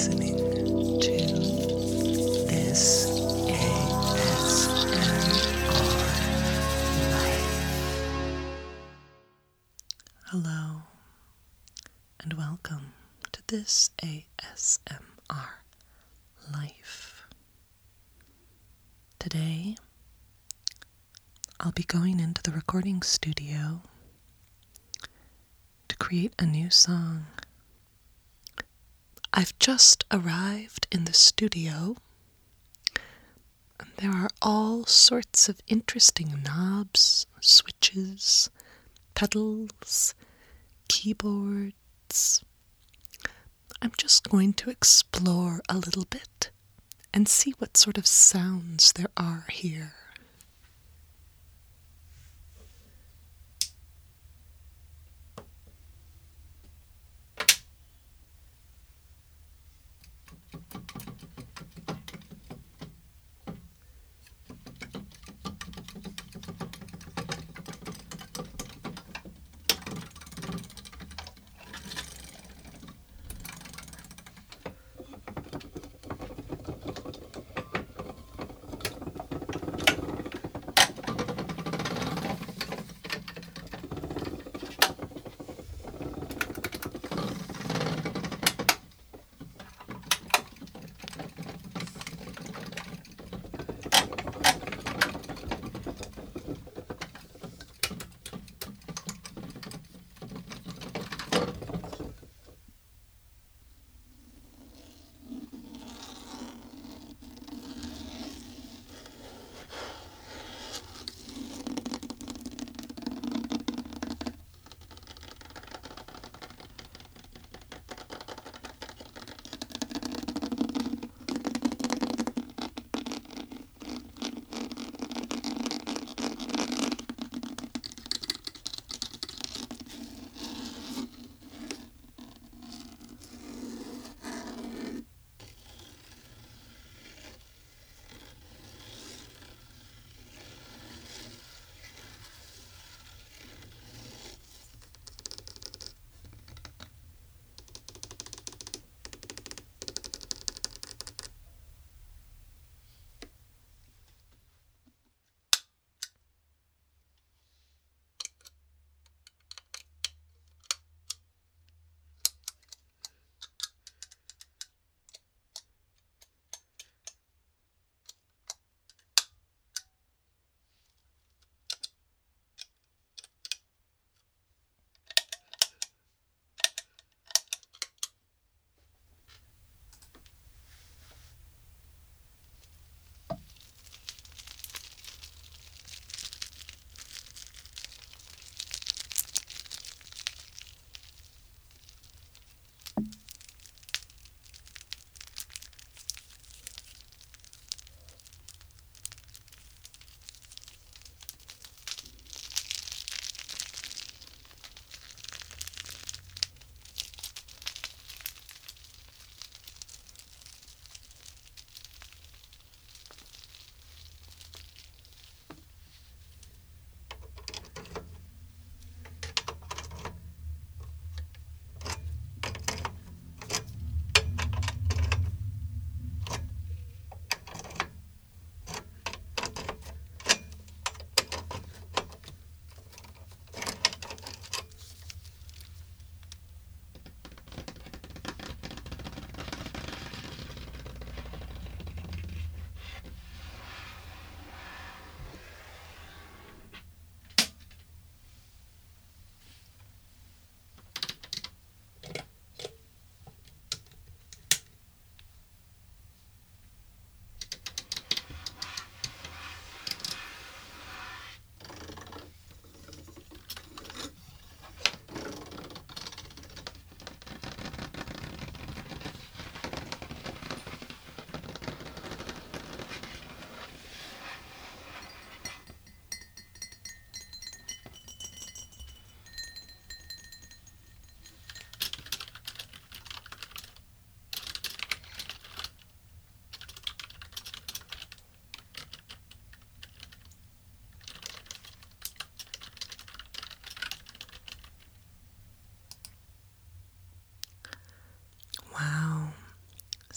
listening to this ASMR Life. Hello, and welcome to this ASMR Life. Today, I'll be going into the recording studio to create a new song. I've just arrived in the studio. There are all sorts of interesting knobs, switches, pedals, keyboards. I'm just going to explore a little bit and see what sort of sounds there are here.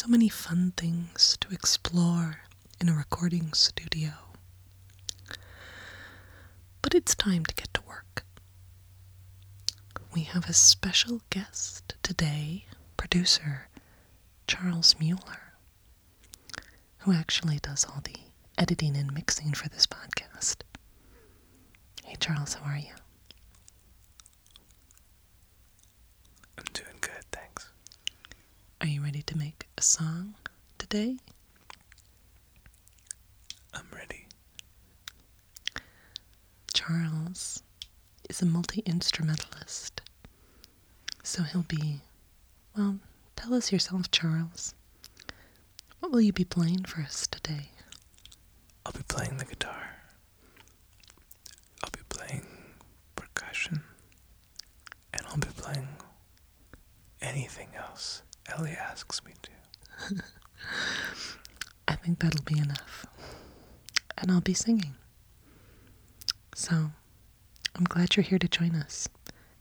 So many fun things to explore in a recording studio. But it's time to get to work. We have a special guest today, producer Charles Mueller, who actually does all the editing and mixing for this podcast. Hey, Charles, how are you? I'm doing good, thanks. Are you ready to make a song today? I'm ready. Charles is a multi instrumentalist. So he'll be, well, tell us yourself, Charles. What will you be playing for us today? I'll be playing the guitar. I'll be playing percussion. And I'll be playing anything else Ellie asks me to. I think that'll be enough. And I'll be singing. So, I'm glad you're here to join us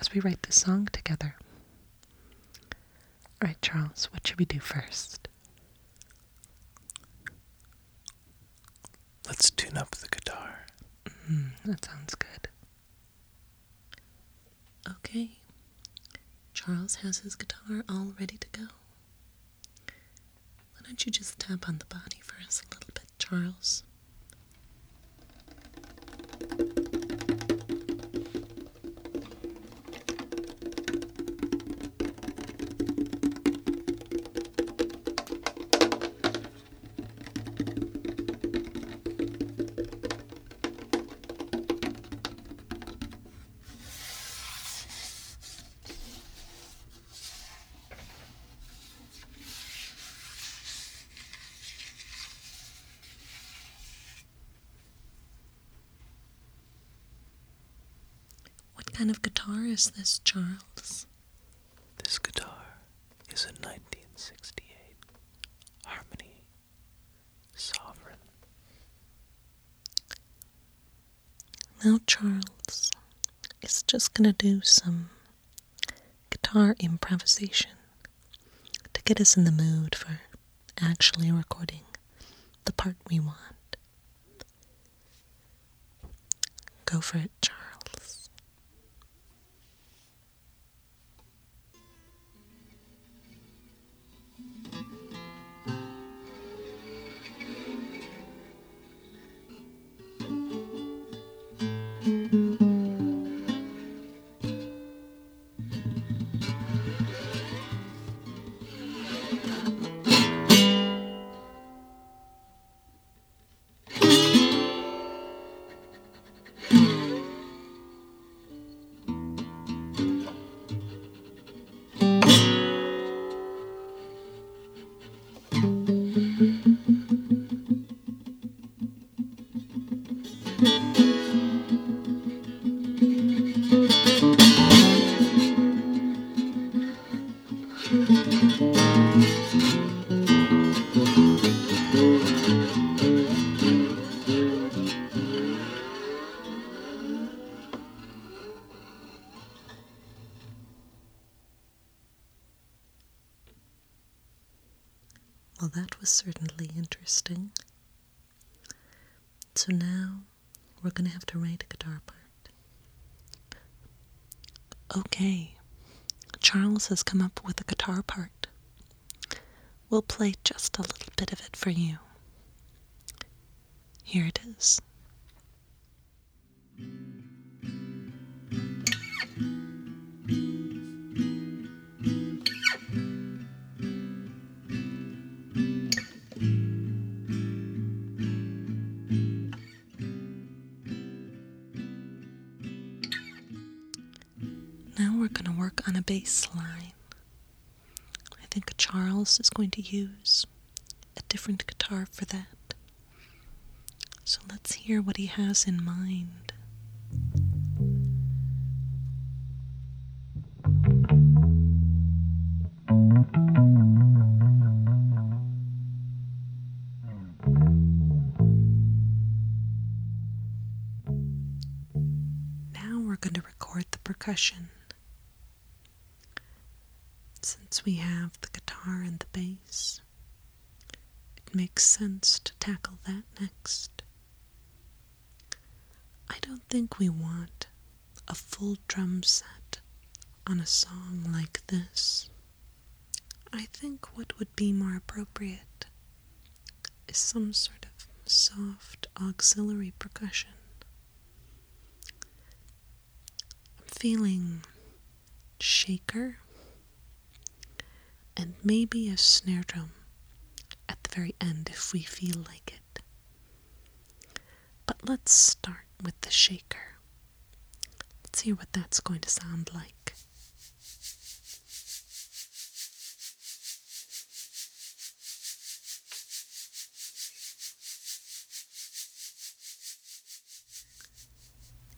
as we write this song together. All right, Charles, what should we do first? Let's tune up the guitar. Mm, that sounds good. Okay. Charles has his guitar all ready to go. Why don't you just tap on the body for us a little bit, Charles? Kind of guitar is this, Charles? This guitar is a 1968 Harmony Sovereign. Now, Charles is just gonna do some guitar improvisation to get us in the mood for actually recording the part we want. Go for it, Charles. Charles has come up with a guitar part. We'll play just a little bit of it for you. Here it is. Work on a bass line. I think Charles is going to use a different guitar for that. So let's hear what he has in mind. Now we're going to record the percussion. We have the guitar and the bass, it makes sense to tackle that next. I don't think we want a full drum set on a song like this. I think what would be more appropriate is some sort of soft auxiliary percussion. I'm feeling shaker and maybe a snare drum at the very end if we feel like it. But let's start with the shaker. Let's hear what that's going to sound like.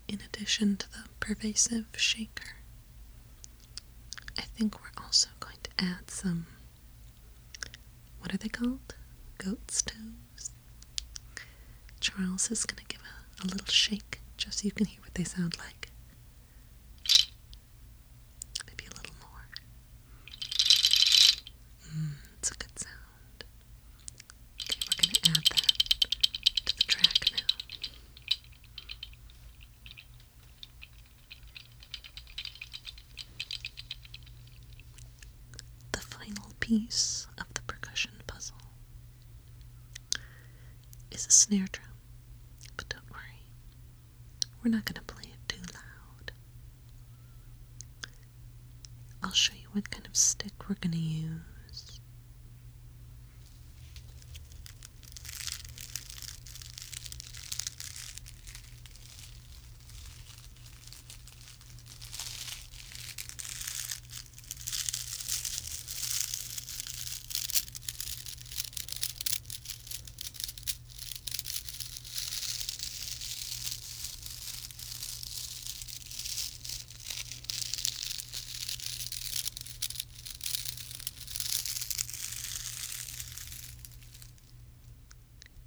In addition to the pervasive shaker, I think we're add some. What are they called? Goat's toes. Charles is going to give a, a little shake just so you can hear what they sound like. Maybe a little more. Mm, it's a good sound. Okay, we're going to add that to the track now. The final piece of the percussion puzzle is a snare drum. But don't worry, we're not going to play it too loud. I'll show you what kind of stick we're going to use.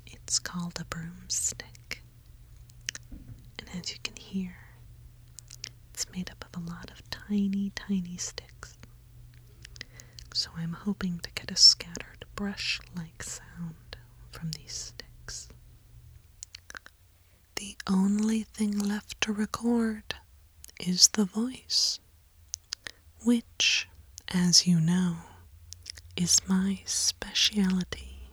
It's called a broomstick. And as you can hear, it's made up of a lot of tiny, tiny sticks. So I'm hoping to get a scattered brush like sound from these sticks. The only thing left to record is the voice, which, as you know, is my speciality.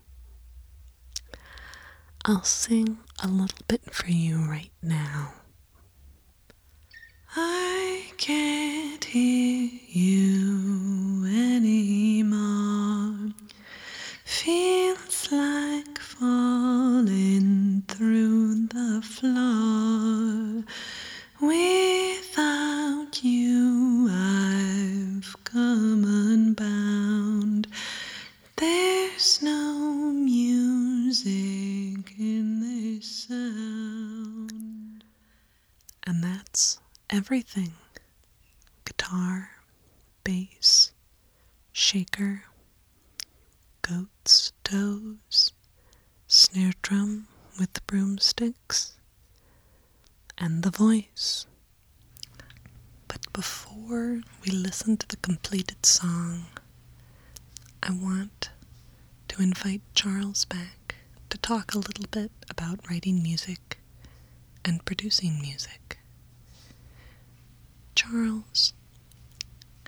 I'll sing a little bit for you right now. I can't hear you anymore. Feels like falling through the floor. Without you, I've come unbound. There's no music in this sound. And that's everything guitar, bass, shaker, goat's toes, snare drum with broomsticks, and the voice. But before we listen to the completed song, I want to invite Charles back to talk a little bit about writing music and producing music. Charles,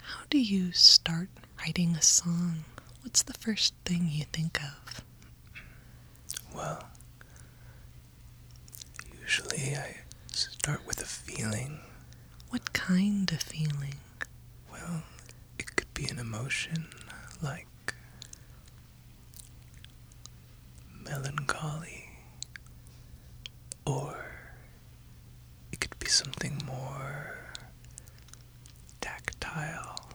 how do you start writing a song? What's the first thing you think of? Well, usually I start with a feeling. What kind of feeling? Well, it could be an emotion like melancholy, or it could be something more tactile,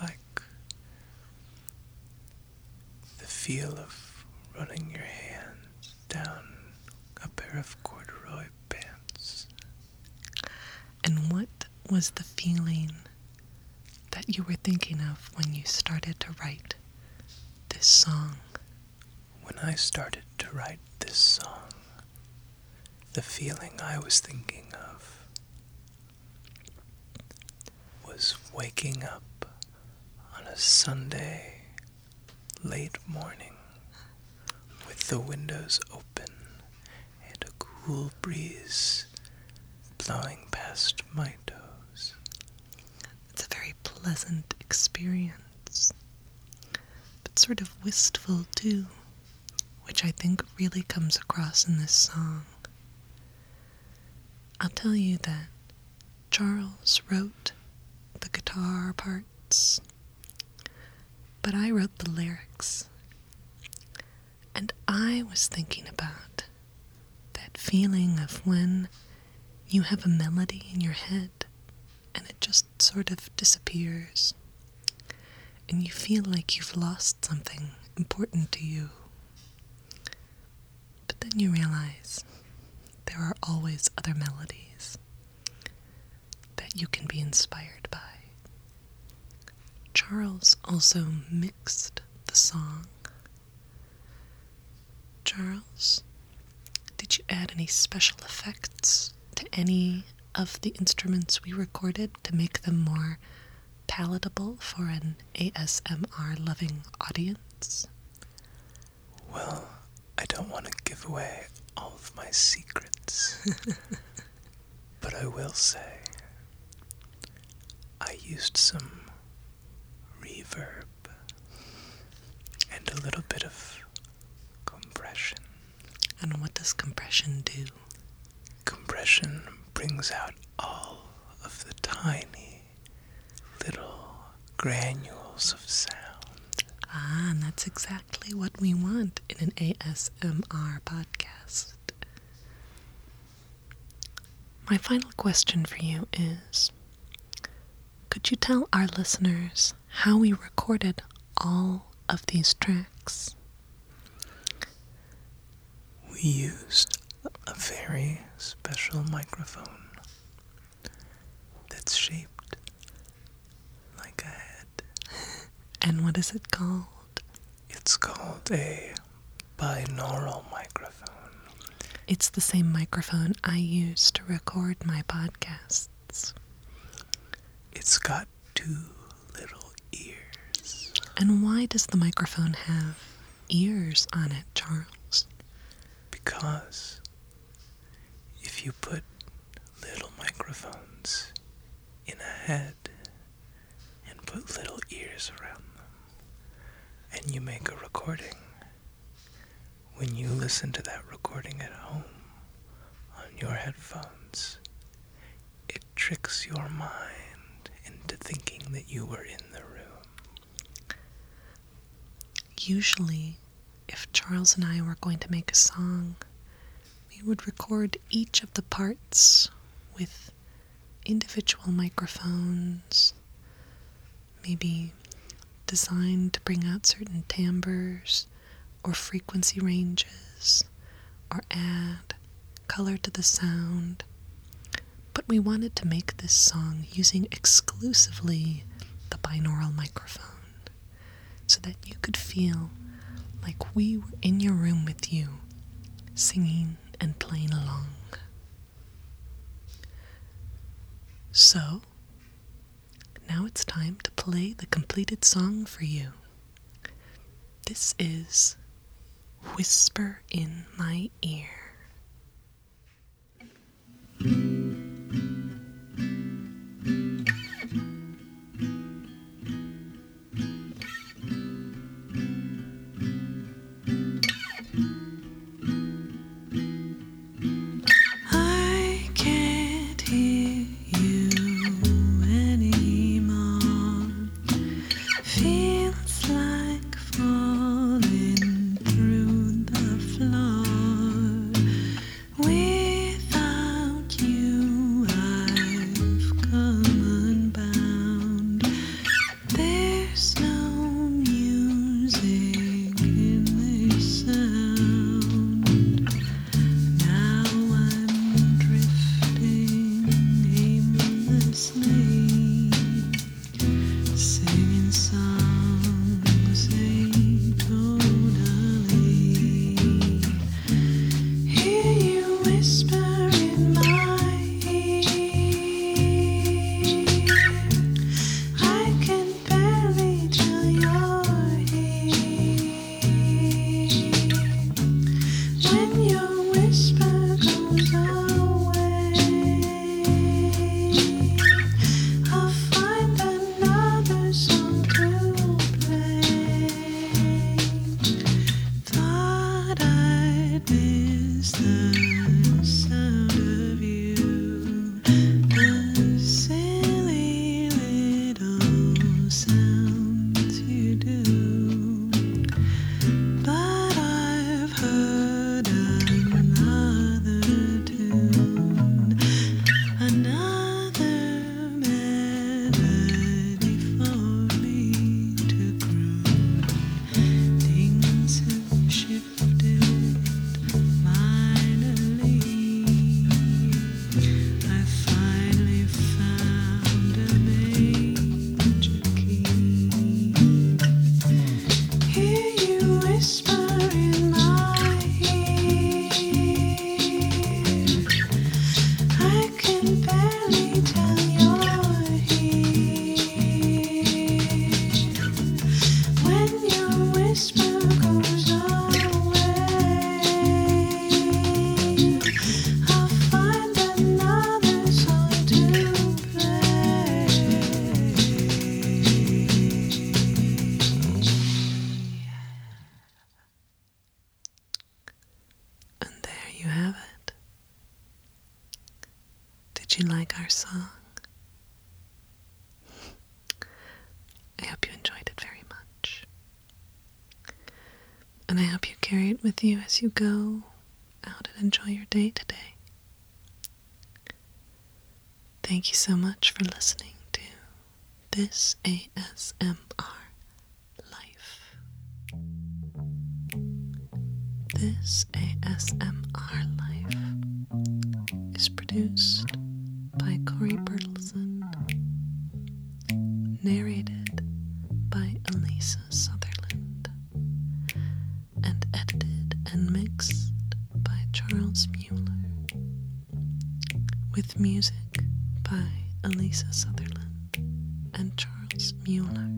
like the feel of running your hands down a pair of corduroy pants. And what was the feeling that you were thinking of when you started to write this song? When I started to write this song, the feeling I was thinking of was waking up on a Sunday late morning, with the windows open and a cool breeze blowing past my toes. It's a very pleasant experience, but sort of wistful too, which I think really comes across in this song. I'll tell you that Charles wrote the guitar parts, but I wrote the lyrics. And I was thinking about that feeling of when you have a melody in your head and it just sort of disappears, and you feel like you've lost something important to you. But then you realize there are always other melodies that you can be inspired by. Charles also mixed the song. Charles, did you add any special effects to any of the instruments we recorded to make them more palatable for an ASMR loving audience? Well, I don't want to give away all of my secrets, but I will say I used some reverb and a little bit of compression. And what does compression do? Compression brings out all of the tiny little granules of sound. Ah, and that's exactly what we want in an ASMR podcast. My final question for you is Could you tell our listeners how we recorded all of these tracks? We used a very special microphone that's shaped like a head. And what is it called? It's called a binaural microphone. It's the same microphone I use to record my podcasts. It's got two little ears. And why does the microphone have ears on it, Charles? Because if you put little microphones in a head and put little ears around them, and you make a recording, when you listen to that recording at home on your headphones, it tricks your mind into thinking that you were in the room. Usually, if Charles and I were going to make a song, we would record each of the parts with individual microphones, maybe designed to bring out certain timbres or frequency ranges, or add color to the sound. But we wanted to make this song using exclusively the binaural microphone so that you could feel like we were in your room with you, singing and playing along. So, now it's time to play the completed song for you. This is Whisper in My Ear. With you as you go out and enjoy your day today. Thank you so much for listening to this ASMR Life. This ASMR Life is produced by Corey Bertelson, narrated with music by Elisa Sutherland and Charles Mueller.